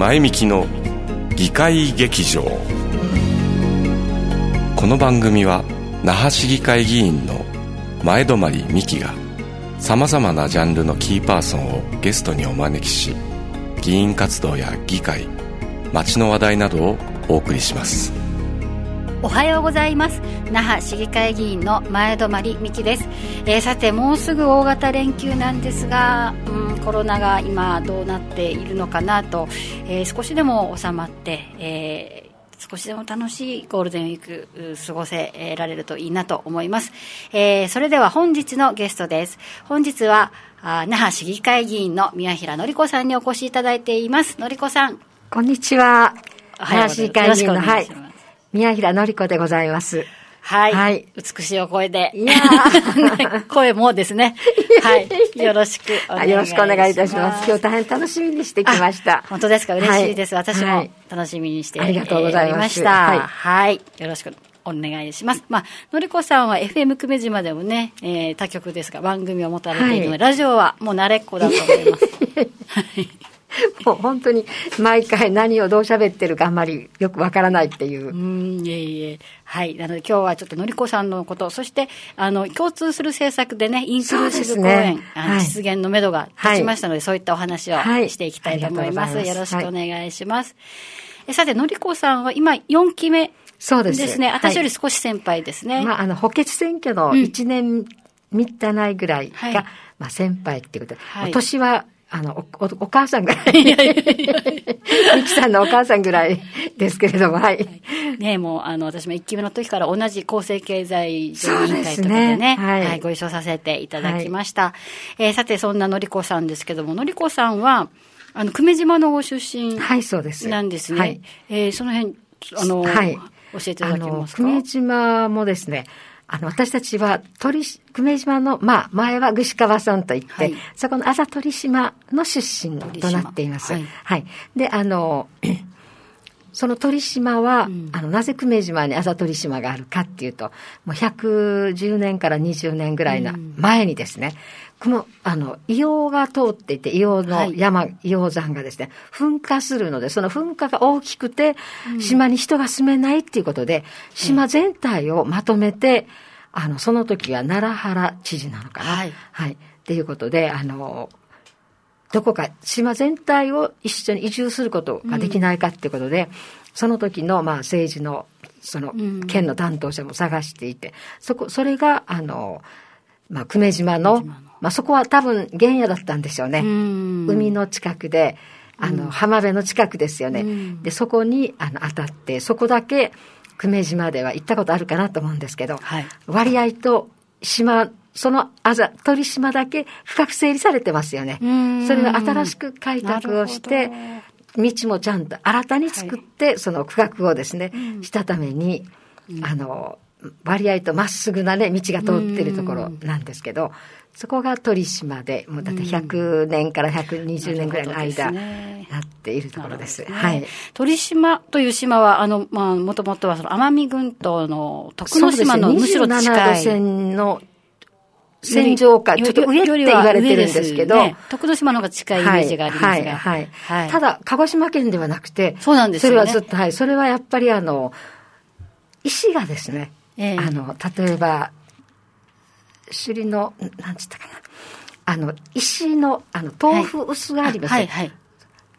前向きの議会劇場。この番組は那覇市議会議員の前泊美樹がさまざまなジャンルのキーパーソンをゲストにお招きし議員活動や議会街の話題などをお送りします。おはようございます那覇市議会議員の前泊美樹です、えー、さてもうすぐ大型連休なんですが、うん、コロナが今どうなっているのかなと、えー、少しでも収まって、えー少しでも楽しいゴールデンウィーク過ごせられるといいなと思います。えー、それでは本日のゲストです。本日は、あ那覇市議会議員の宮平典子さんにお越しいただいています。典子さん。こんにちは。那覇市議会議員の、はい。宮平典子でございます。はい。はい。美しいお声で。いや 声もですね。はい。よろしくお願いします。よろしくお願いいたします。今日大変楽しみにしてきました。本当ですか？嬉しいです。私も楽しみにして、ありがとうございました。はい。はい。よろしくお願いします。まあ、のりこさんは FM 久米島でもね、えー、他局ですが番組を持たれているので、ラジオはもう慣れっこだと思います。はい。もう本当に毎回何をどう喋ってるかあんまりよくわからないっていう。うん、いえいえ。はい。なので今日はちょっとのりこさんのこと、そして、あの、共通する政策でね、インクルーシブ公演、ねはい、実現のめどが立ちましたので、はい、そういったお話をしていきたいと思います。はい、よろしくお願いします。えさて、のりこさんは今4期目そうですですね。私より少し先輩ですね。まあ、あの、補欠選挙の1年満たないぐらいが、まあ、先輩っていうことで、はい、年はあの、お、おお母さんぐらい。ミキさんのお母さんぐらいですけれども、はい。ねもう、あの、私も一期目の時から同じ厚生経済委員会とかでね、ねはい、はい、ご一緒させていただきました。はい、えー、さて、そんなのりこさんですけども、のりこさんは、あの、久米島のご出身はいそうです。なんですね。はい、えー、その辺、あの、はい、教えていただけますか？久米島もですね、あの、私たちは鳥、久米島の、まあ、前は串川さんといって、はい、そこのあざ鳥島の出身となっています。はい、はい。で、あの、その鳥島は、うん、あの、なぜ久米島にあざ鳥島があるかっていうと、もう110年から20年ぐらいの前にですね、この、あの、硫黄が通っていて、硫黄の山、はい、硫黄山がですね、噴火するので、その噴火が大きくて、島に人が住めないっていうことで、島全体をまとめて、あの、その時は奈良原知事なのかな。はい。はい。っていうことで、あの、どこか島全体を一緒に移住することができないかっていうことで、うん、その時の、まあ、政治の、その、県の担当者も探していて、そこ、それが、あの、まあ、久米島の、まあ、そこは多分原野だったんでしょうね。海の近くで、あの、浜辺の近くですよね。で、そこに、あの、当たって、そこだけ、久米島では行ったことあるかなと思うんですけど、はい、割合と島、そのあざ、鳥島だけ深く整理されてますよね。それを新しく開拓をして、道もちゃんと新たに作って、はい、その区画をですね、したために、あの、割合とまっすぐなね、道が通ってるところなんですけど、そこが鳥島で、もうだって100年から120年ぐらいの間、なっているところです。すね、はい。鳥島という島は、あの、まあ、もともとはその奄美群島の徳之島のむしろ近い。路線の戦場か、ちょっと上って言われてるんですけど。ね、徳之島の方が近いイメージがありますが。はい、はい、はい。ただ、鹿児島県ではなくて、そうなんですね。それはずっと、はい。それはやっぱりあの、石がですね、えー、あの、例えば、首里の、なんつったかな。あの、石の、あの、豆腐薄があります、はい、はい、はい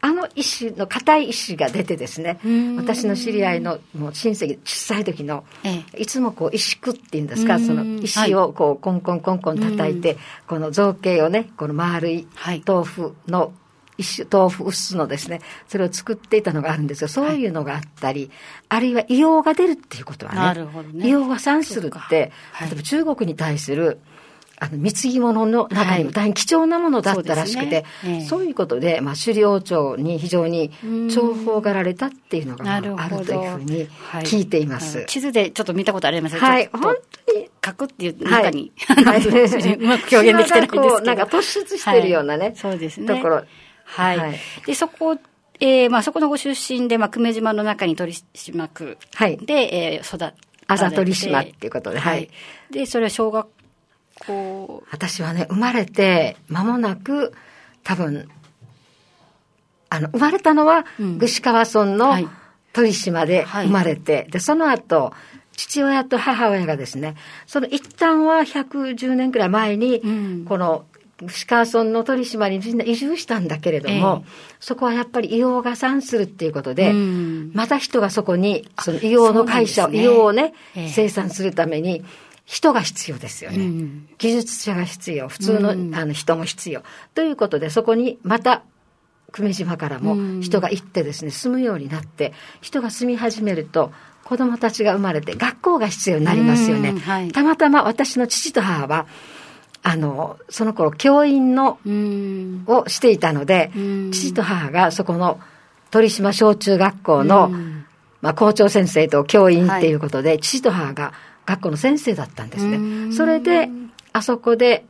あの石の硬い石が出てですね私の知り合いのもう親戚小さい時の、ええ、いつもこう石区っていうんですかその石をこうコンコンコンコン叩いてこの造形をねこの丸い豆腐の一種豆腐薄のですねそれを作っていたのがあるんですよ。そういうのがあったり、はい、あるいは硫黄が出るっていうことはねなるほどね。硫黄が産するって、はい、例えば中国に対するあの、貢ぎ物の中にも大変貴重なものだったらしくて、はい、そう、ね。えそういうことで、まあ、首里王朝に非常に重宝がられたっていうのが、あるというふうに聞いています、はい、地図でちょっと見たことありますはい、本当に。書くっていう中に、はい、うまく表現できてないんですけど。なんか突出してるようなね、そうですね。ところ。はい。で、そこえー、まあ、そこのご出身で、まあ、久米島の中に鳥島区で、はい、えー、育って。あざ鳥島っていうことで、はい。で、それは小学こう。私はね、生まれて間もなく、多分、あの、生まれたのは、串川村の鳥島で生まれて、はい、で、その後、父親と母親がですね、その一旦は110年くらい前に、この串川村の鳥島にみんな移住したんだけれども、えー、そこはやっぱり硫黄が産するっていうことで、うん、また人がそこに、その硫黄の会社を、ね、硫黄をね、えー、生産するために、人が必要ですよね。うん、技術者が必要。普通の,、あの人も必要。ということで、そこにまた、久米島からも人が行ってですね、住むようになって、人が住み始めると、子供たちが生まれて学校が必要になりますよね。はい、たまたま私の父と母は、あの、その頃教員の、をしていたので、父と母がそこの鳥島小中学校の、まあ、校長先生と教員っていうことで、はい、父と母が学校の先生だったんですね。それで、あそこで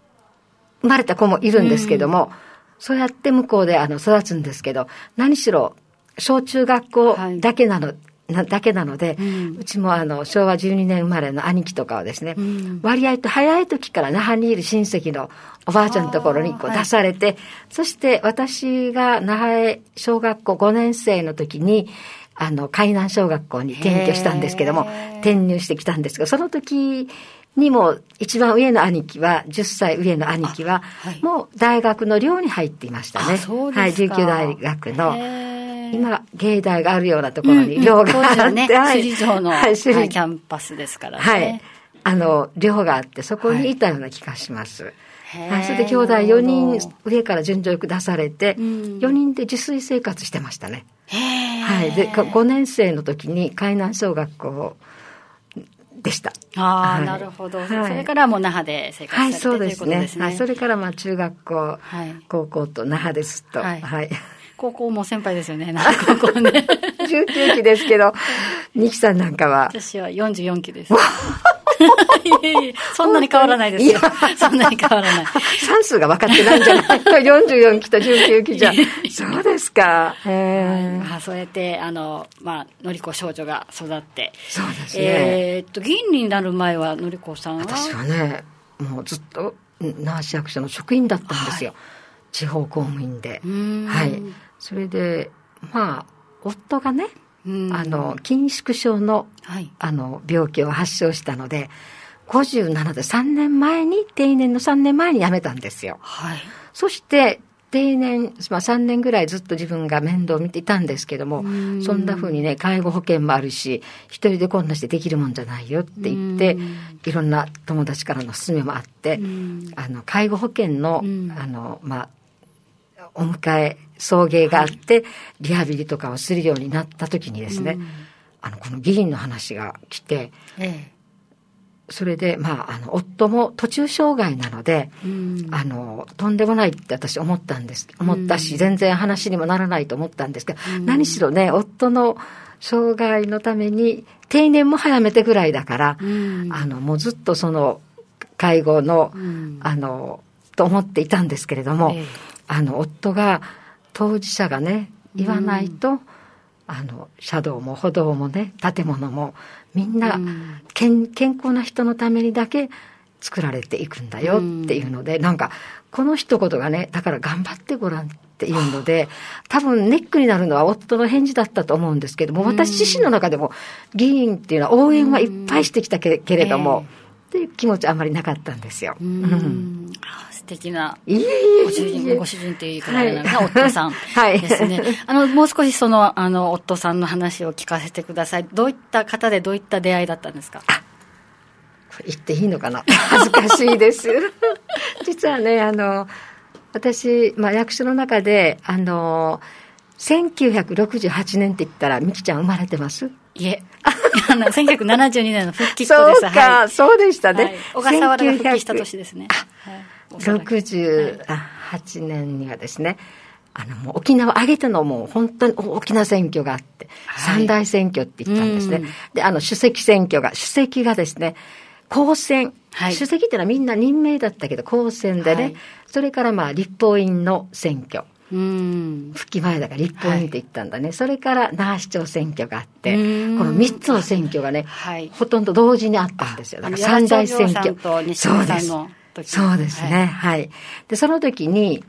生まれた子もいるんですけども、そうやって向こうであの育つんですけど、何しろ小中学校だけなの、はいなだけなので、うん、うちもあの昭和12年生まれの兄貴とかはですね、うん、割合と早い時から那覇にいる親戚のおばあちゃんのところにこう出されて、はい、そして私が那覇へ小学校5年生の時に、あの、海南小学校に転居したんですけども、転入してきたんですが、その時にも一番上の兄貴は、10歳上の兄貴は、もう大学の寮に入っていましたね。はい、19大学の。今、芸大があるようなところに寮があって、ね、首里城の、はい、キャンパスですからね。はい。あの、寮があって、そこにいたような気がします。はいはい、それで兄弟4人上から順序よく出されて、うん、4人で自炊生活してましたね。はい。で、5年生の時に海南小学校でした。ああ、はい、なるほど、はい。それからもう那覇で生活されて、はい、そうですね。はい、それからまあ中学校、はい、高校と那覇ですと。はい。はい高校も先輩ですよね、高校ね。19期ですけど、二期さんなんかは。私は44期です。そんなに変わらないですよ。そんなに変わらない。算数が分かってないんじゃない？の ?44 期と19期じゃ。そうですか。へまあ、そうやって、あの、まあ、のりこ少女が育って。そうですね。えっと、議員になる前は、のりこさんは？私はね、もうずっと、那覇市役所の職員だったんですよ。はい、地方公務員で。はい。それで、まあ、夫がね、あの、筋縮症の、はい、あの、病気を発症したので、57で3年前に、定年の3年前に辞めたんですよ。はい。そして、定年、まあ3年ぐらいずっと自分が面倒を見ていたんですけども、そんな風にね、介護保険もあるし、一人でこんなしてできるもんじゃないよって言って、いろんな友達からの勧めもあって、あの、介護保険の、あの、まあ、お迎え、送迎があって、リハビリとかをするようになった時にですね、あの、この議員の話が来て、ええ、それで、まあ、あの、夫も途中障害なので、うん、あの、とんでもないって私思ったんです、思ったし、うん、全然話にもならないと思ったんですけど、うん、何しろね、夫の障害のために、定年も早めてぐらいだから、あの、もうずっとその、介護の、あの、と思っていたんですけれども、えあの、夫が、当事者がね、言わないと、うん、あの、車道も歩道もね、建物も、みんな、健、健康な人のためにだけ作られていくんだよっていうので、うん、なんか、この一言がね、だから頑張ってごらんっていうので、多分ネックになるのは夫の返事だったと思うんですけども、私自身の中でも議員っていうのは応援はいっぱいしてきたけれども、えーっていう気持ちあんまりなかったんですよ。うん。素敵なご主人、ご主人っていう言い方が、はい、夫さん ですね。はい、あの、もう少しその、あの、夫さんの話を聞かせてください。どういった方でどういった出会いだったんですか？言っていいのかな？恥ずかしいです。実はね、あの、私、まあ、役所の中で、あの、1968年って言ったら、美樹ちゃん生まれてます？いえ。あの、1972年の復帰っ子です。そうか、はい、そうでしたね。はい、小笠原が復帰した年ですね。はい、68年にはですね、あの、もう沖縄上げてのもう本当に大きな選挙があって、はい、三大選挙って言ったんですね。で、あの、主席選挙が、主席がですね、公選、はい、主席っていうのはみんな任命だったけど、公選でね、はい、それからまあ立法院の選挙、うん、復帰前だから立法院って言ったんだね、はい、それから那覇市長選挙があって、この3つの選挙がね、はい、ほとんど同時にあったんですよ。だから三大選挙。そうです。そうですね、はい、はい。で、その時に、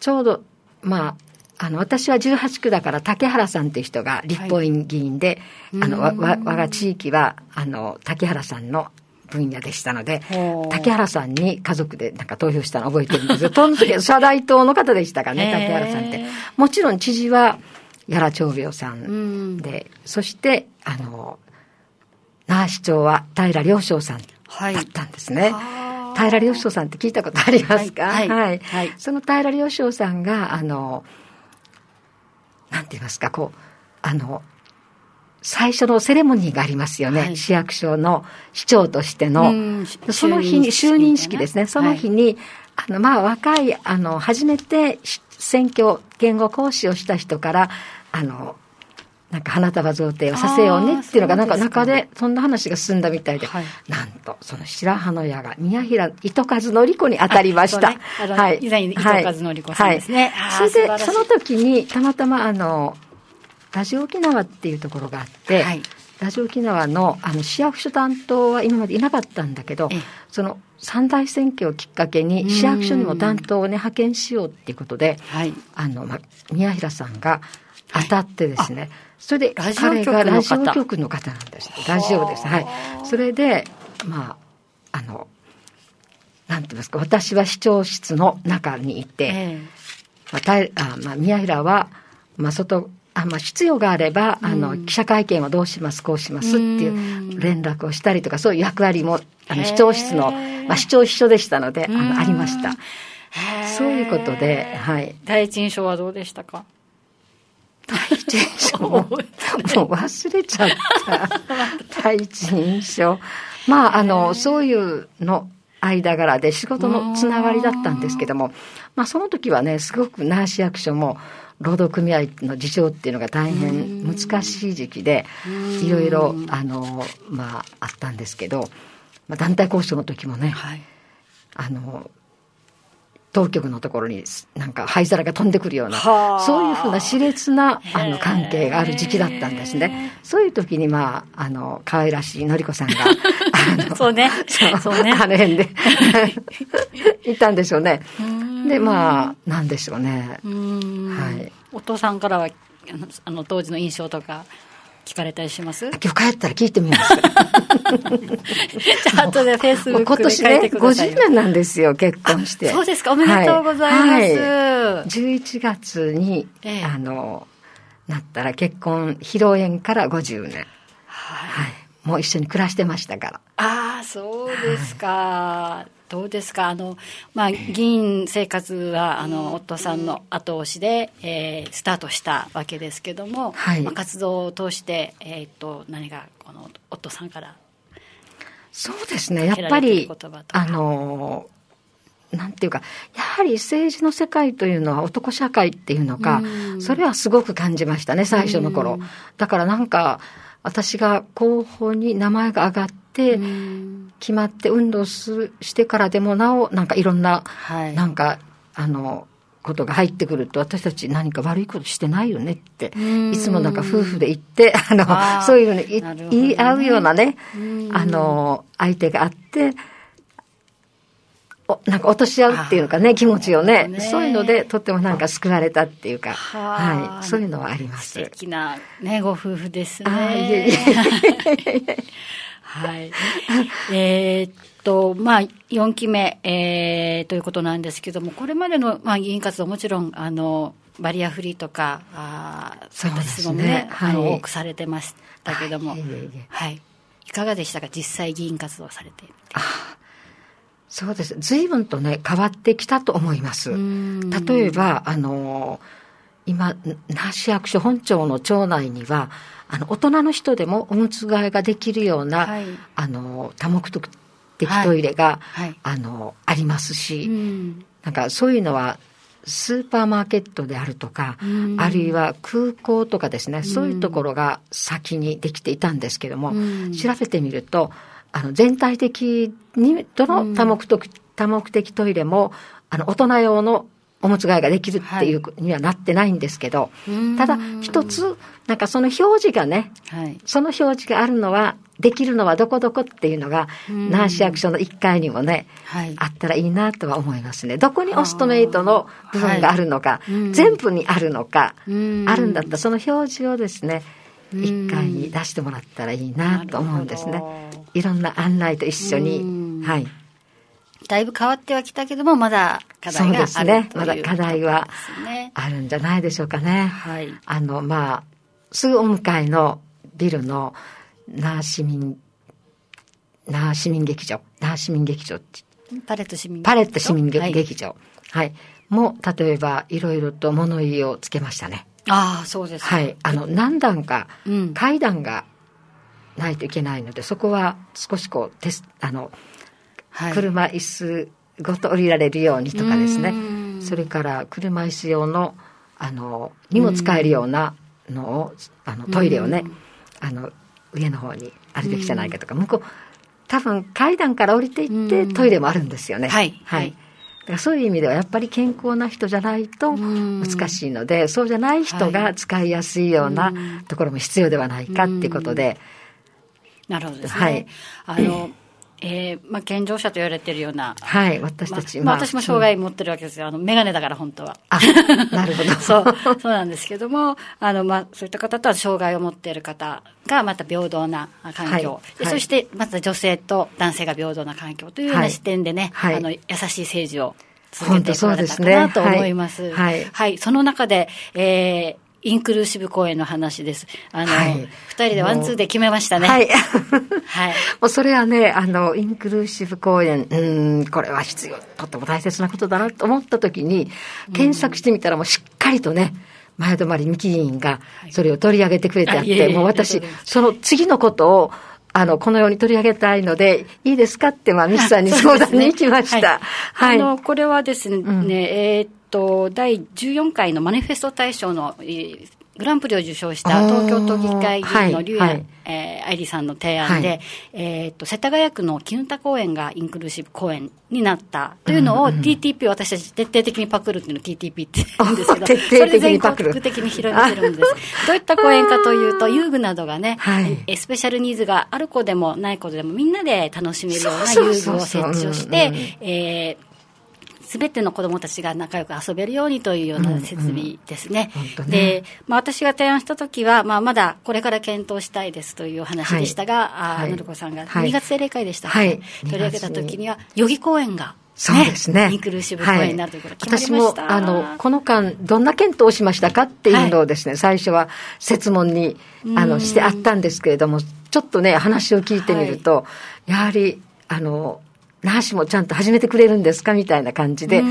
ちょうど、まあ、あの、私は18区だから竹原さんっていう人が立法院議員で、はい、あの、わ、わ、我が地域は、あの、竹原さんの分野でしたので、竹原さんに家族でなんか投票したの覚えてるんですよ。その時は社大党の方でしたからね、竹原さんって。もちろん知事は、矢良長病さんで、そして、あの、那覇市長は平良昌さんだったんですね。はい平良昌さんって聞いたことありますか、はい、はい、はい。その平良昌さんが、あの、なんて言いますか、こう、あの、最初のセレモニーがありますよね。はい、市役所の市長としての。その日に、就任式ですね。その日に、あの、まあ、若い、あの、初めて選挙、言語講師をした人から、あの、なんか花束贈呈をさせようねっていうのが、なんか中でそんな話が進んだみたいで、はい、なんと、その白羽の矢が宮平糸数のり子に当たりました。ね、はい。以前糸数のり子さんですね。はい、それで、その時にたまたまあの、ラジオ沖縄っていうところがあって、はい、ラジオ沖縄のあの市役所担当は今までいなかったんだけど、その三大選挙をきっかけに市役所にも担当をね、派遣しようっていうことで、はい、あの、ま、宮平さんが当たってですね、それで彼がラジオ局の方なんです。ラジオです。はい。それで、まあ、あの、なんて言いますか、私は視聴室の中にいて、えー、まあ、あまあ、宮平は、まあ、外、あまあ、必要があれば、あの、記者会見はどうします、こうしますっていう連絡をしたりとか、そういう役割も、あの、視聴室の、まあ、視聴秘書でしたので、あの、ありました。そういうことで、はい。第一印象はどうでしたか？第一印象もう忘れちゃった。第一印象。まああのそういうの間柄で仕事のつながりだったんですけどもまあその時はねすごく那覇市役所も労働組合の事情っていうのが大変難しい時期でいろいろあのまああったんですけど、まあ、団体交渉の時もね、はい、あの当局のところになんか灰皿が飛んでくるような、そういうふうな熾烈なあの関係がある時期だったんですね。そういう時に、まあ、あの、可愛らしいのりこさんが、あの、そうね。そうね。あの辺で いたんでしょうね。で、まあ、なんでしょうね。はい。お父さんからは、あの、当時の印象とか、聞かれたりします？今日帰ったら聞いてみます。じゃあ、後でフェイスブックで書いてください。今年ね、50年なんですよ、結婚して。そうですか、おめでとうございます。はいはい、11月に、ええ、あの、なったら結婚、披露宴から50年。はい、はい。もう一緒に暮らしてましたから。ああ、そうですか。はいどうですか？あの、まあ、議員生活はあの夫さんの後押しで、えー、スタートしたわけですけども、はい、まあ、活動を通して、えー、っと何がこの夫さんからそうですね。やっぱりあのなんていうか、やはり政治の世界というのは男社会っていうのか、それはすごく感じましたね、最初の頃。だからなんか、私が候補に名前が上がって、決まって運動するしてからでもなお、なんかいろんな、はい、なんか、あの、ことが入ってくると、私たち何か悪いことしてないよねって、いつもなんか夫婦で言って、あの、あそういうふうに言い合うようなね、あの、相手があって、おなんか落とし合うっていうのかね、気持ちをね、ね。そういうので、とってもなんか救われたっていうか、はい、そういうのはあります。素敵なね、ご夫婦ですね。はい。えー、っと、まあ、4期目、えー、ということなんですけども、これまでの、まあ、議員活動もちろん、あの、バリアフリーとか、あそういった質問ね、ね。はい、あの多くされてましたけども、はい、はい、いかがでしたか、実際議員活動されてあそうです。随分とね、変わってきたと思います。例えば、あの、今、那覇市役所本庁の庁内には、あの、大人の人でもおむつ替えができるような、はい、あの、多目的トイレが、はい、あの、ありますし、なんかそういうのは、スーパーマーケットであるとか、あるいは空港とかですね、そういうところが先にできていたんですけども、調べてみると、あの、全体的に、どの多目的、多目的トイレも、あの、大人用のおむつ替えができるっていうにはなってないんですけど、はい、ただ一つ、なんかその表示がね、はい、その表示があるのは、できるのはどこどこっていうのが、那覇市役所の1階にもね、はい、あったらいいなとは思いますね。どこにオストメイトの部分があるのか、全部にあるのか、あるんだったらその表示をですね、1階に出してもらったらいいなと思うんですね。いろんな案内と一緒に、はい。だいぶ変わってはきたけども、まだ課題があるそうですね。まだ課題はあるんじゃないでしょうかね。はい。あの、まあ、すぐお向かいのビルの那覇市民、那覇市民劇場、那覇市民劇場パレット市民パレット市民劇場。はい、はい。も、例えば、いろいろと物言いをつけましたね。ああ、そうです、はい。あの、何段か、階段がないといけないので、そこは少しこう、テスあの、はい、車椅子ごと降りられるようにとかですね。それから車椅子用の、あの、にも使えるようなのを、あの、トイレをね、あの、上の方にあるべきじゃないかとか、向こう、多分階段から降りていってトイレもあるんですよね。はい。はい。だからそういう意味ではやっぱり健康な人じゃないと難しいので、そうじゃない人が使いやすいようなところも必要ではないかっていうことで。なるほどですね。はい。あの、えー、まあ、健常者と言われてるような。はい、私たち。まあ、まあ、私も障害持ってるわけですよ。あの、メガネだから、本当は。あ、なるほど。そう、そうなんですけども、あの、まあ、そういった方とは障害を持っている方が、また平等な環境。はい、そして、また女性と男性が平等な環境というような視点でね、はい、あの、優しい政治を続けてこられたかなと思います。すね、はい、はい。その中で、えー、インクルーシブ公演の話です。あの、はい、二人でワンツーで決めましたね。はい。はい。もうそれはね、あの、インクルーシブ公演、うん、これは必要、とっても大切なことだなと思ったときに、検索してみたらもうしっかりとね、前泊美希委員がそれを取り上げてくれてあって、もう私、その次のことを、あの、このように取り上げたいので、いいですかって、まあ、ミキさんに相談に行きました。はい。あの、これはですね、うん、えー、と、第14回のマニフェスト大賞の、グランプリを受賞した東京都議会議員の竜也、はい、えー、愛理さんの提案で、はい、えっ、と、世田谷区の絹田公園がインクルーシブ公園になった。というのを、TTP 私たち徹底的にパクるっていうのを TTP って言うんですけど、徹底的にパクる。それ全国的に広めてるんです。どういった公園かというと、遊具などがね、はい、スペシャルニーズがある子でもない子でもみんなで楽しめるような遊具を設置をして、えーすべての子どもたちが仲良く遊べるようにというような設備ですね。うんうん、で、まあ、私が提案したときは、まあ、まだこれから検討したいですというお話でしたが、はい、あのりこさんが2月定例会でした、はい、取り上げたときには、代々木公園が、そうですね。インクルーシブ公園になるということ決まりました、はい、私も、あの、この間、どんな検討をしましたかっていうのをですね、はい、最初は設問に、あの、してあったんですけれども、ちょっとね、話を聞いてみると、はい、やはり、あの、那覇市もちゃんと始めてくれるんですか？みたいな感じで、あ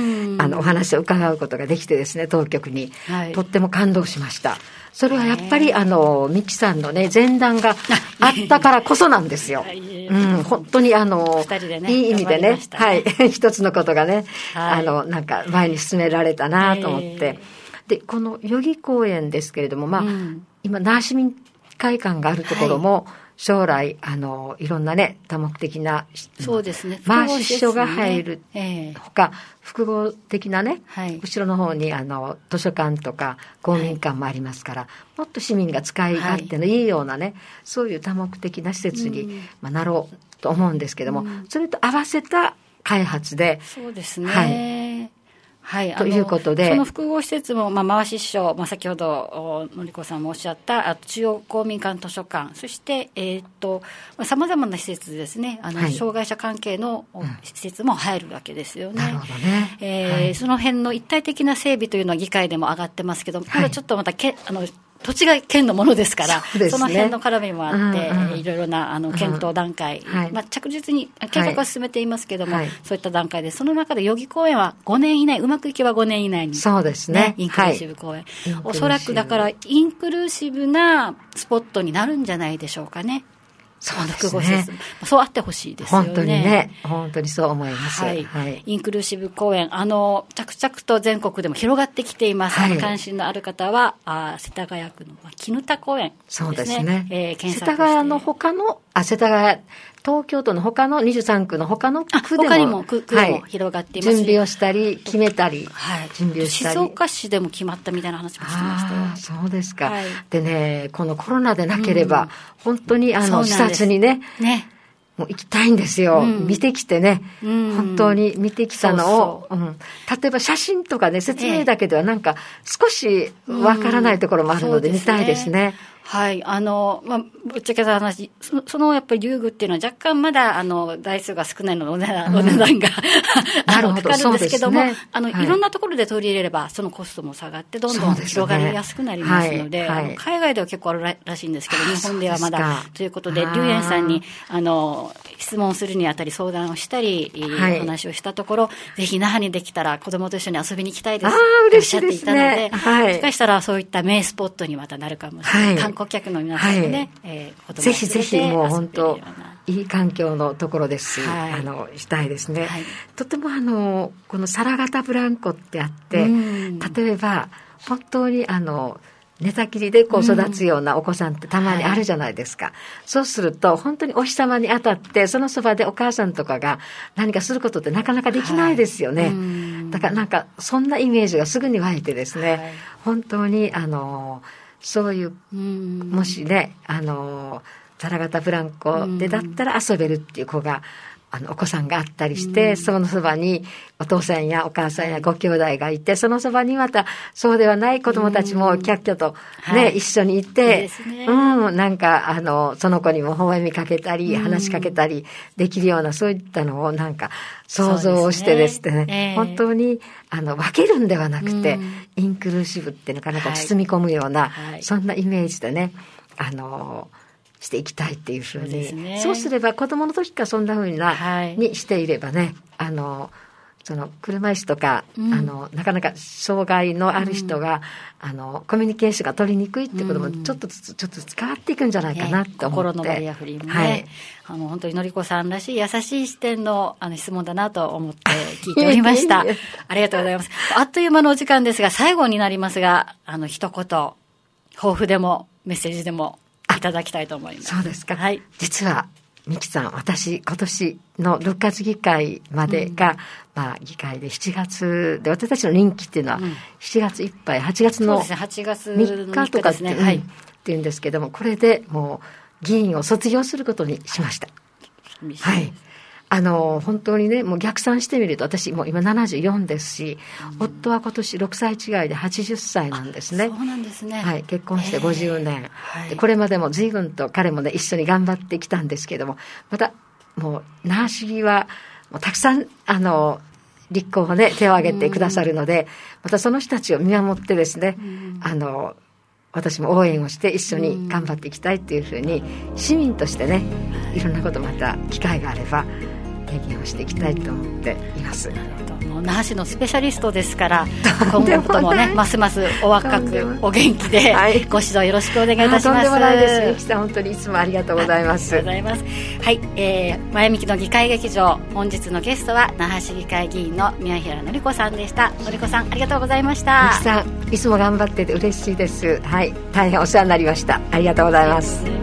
の、お話を伺うことができてですね、当局に。はい、とっても感動しました。それはやっぱり、あの、ミキさんのね、前段があったからこそなんですよ。うん、本当にあの、ね、いい意味でね、ね。はい、一つのことがね、はい、あの、なんか前に進められたなと思って。で、この代々木公園ですけれども、まあ、うん、今、那覇市民会館があるところも、はい将来、あの、いろんなね、多目的な、そうですね。マーシ書が入る。ほか、複合的なね、はい、後ろの方に、あの、図書館とか公民館もありますから、はい、もっと市民が使い勝手のい。いようなね、そういう多目的な施設に、まあ、なろうと思うんですけども、それと合わせた開発で、そうですね。はいはい、ということで。その複合施設も、まあ、回し師匠、まあ、先ほど、のりこさんもおっしゃった、中央公民館図書館、そして、えっ、と、さまざ、まな施設ですね、あの、はい、障害者関係の施設も入るわけですよね。なるほどね。えーはい、その辺の一体的な整備というのは議会でも上がってますけど、まだちょっとまたけ、あの、土地が県のものですから、そ、ね,、の辺の絡みもあって、うんうん、いろいろなあの検討段階、うんはい、まあ、着実に計画は進めていますけれども、はい、そういった段階で、その中で代々木公園は5年以内、うまくいけば5年以内に、そうですね、インクルーシブ公園、はい、おそらくだから、インクルーシブなスポットになるんじゃないでしょうかね。そうですね。そうあってほしいですよね。本当にね。本当にそう思います。はい。はい、インクルーシブ公演、あの、着々と全国でも広がってきています。はい、関心のある方は、あ世田谷区の絹田公園、ね、そうですね。えー、検索世田谷の他の、あ、世田谷、東京都の他の23区の他の区でも。他にも区区でも広がっています、準備をしたり、決めたり、はい、準備をしたり。静岡市でも決まったみたいな話もしてましたよ。そうですか、はい、でね、このコロナでなければ、うん、本当にあの、視察にね、ね。もう行きたいんですよ。うん、見てきてね、うん、本当に見てきたのを、そうそう。うん、例えば写真とかね、説明だけではなんか少しわからないところもあるので見たいですね。はい。あの、まあ、ぶっちゃけた話、そそのやっぱり遊具っていうのは若干まだ、あの、台数が少ないのでお値段、うん、お値段が。なるほど。かかるんですけども、ね、あの、はい、いろんなところで取り入れれば、そのコストも下がって、どんどん広がりやすくなりますので、でねはい。はい、海外では結構あるらしいんですけど、日本ではまだということで、龍園さんに、あの、質問するにあたり相談をしたり、お話をしたところ、ぜひ那覇にできたら子供と一緒に遊びに行きたいですとおっしゃっていたので、もしかしたらそういった名スポットにまたなるかもしれない。顧客の皆さんにね、はい。えー、ぜひぜひもう本当いい環境のところですし、はい、あのしたいですね、はい、とてもあのこの皿型ブランコってあって例えば本当にあの寝たきりでこう育つようなお子さんってたまにあるじゃないですか。うんはい、そうすると、本当にお日様に当たって、そのそばでお母さんとかが何かすることってなかなかできないですよね。はい、だからなんか、そんなイメージがすぐに湧いてですね、はい、本当に、あの、そういう、もしね、あの、ザラ型ブランコでだったら遊べるっていう子が、あの、お子さんがあったりして、そのそばにお父さんやお母さんやご兄弟がいて、そのそばにまたそうではない子供たちもキャッキャとね、はい、一緒にいて、いいね、うん、なんか、あの、その子にも微笑みかけたり、話しかけたりできるような、そういったのをなんか想像をしてですね、ね。えー、本当に、あの、分けるんではなくて、インクルーシブっていうのかな、包み込むような、はい、そんなイメージでね、あの、していきたいっていうふうに。そう、ね,、すれば子供の時からそんなふうな、はい、にしていればねあのその車椅子とか、うん、あのなかなか障害のある人が、うん、あのコミュニケーションが取りにくいってこともちょっとずつ、ちょっとずつ変わっていくんじゃないかなと思って、心のバリアフリーもね、はい、あの本当にのりこさんらしい優しい視点のあの質問だなと思って聞いておりました。ありがとうございます。あっという間のお時間ですが最後になりますがあの一言抱負でもメッセージでもいただきたいと思います。そうですか。はい。実は、ミキさん、私、今年の6月議会までが、うん、まあ、議会で7月で、私たちの任期っていうのは、7月いっぱい、8月の3日とかって、ね、はい、っていうんですけども、これでもう、議員を卒業することにしました。はい。あの、本当にね、もう逆算してみると、私もう今74ですし、うん、夫は今年6歳違いで80歳なんですね。そうなんですね。はい、結婚して50年。えーはい、これまでも随分と彼もね、一緒に頑張ってきたんですけども、また、もう、那覇市議は、もうたくさん、あの、立候補ね、手を挙げてくださるので、またその人たちを見守ってですね、あの、私も応援をして一緒に頑張っていきたいっていうふうに市民としてねいろんなことまた機会があれば提言をしていきたいと思っています。那覇市のスペシャリストですから今後ともねますますお若くお元気で、はい、ご指導よろしくお願いいたします。とんでもないです。ゆきさん本当にいつもありがとうございます。ありがとうございます。はい、えー、前向きの議会劇場本日のゲストは那覇市議会議員の宮平典子さんでした。典子さんありがとうございました。ゆきさんいつも頑張ってて嬉しいです。はい。大変お世話になりました。ありがとうございます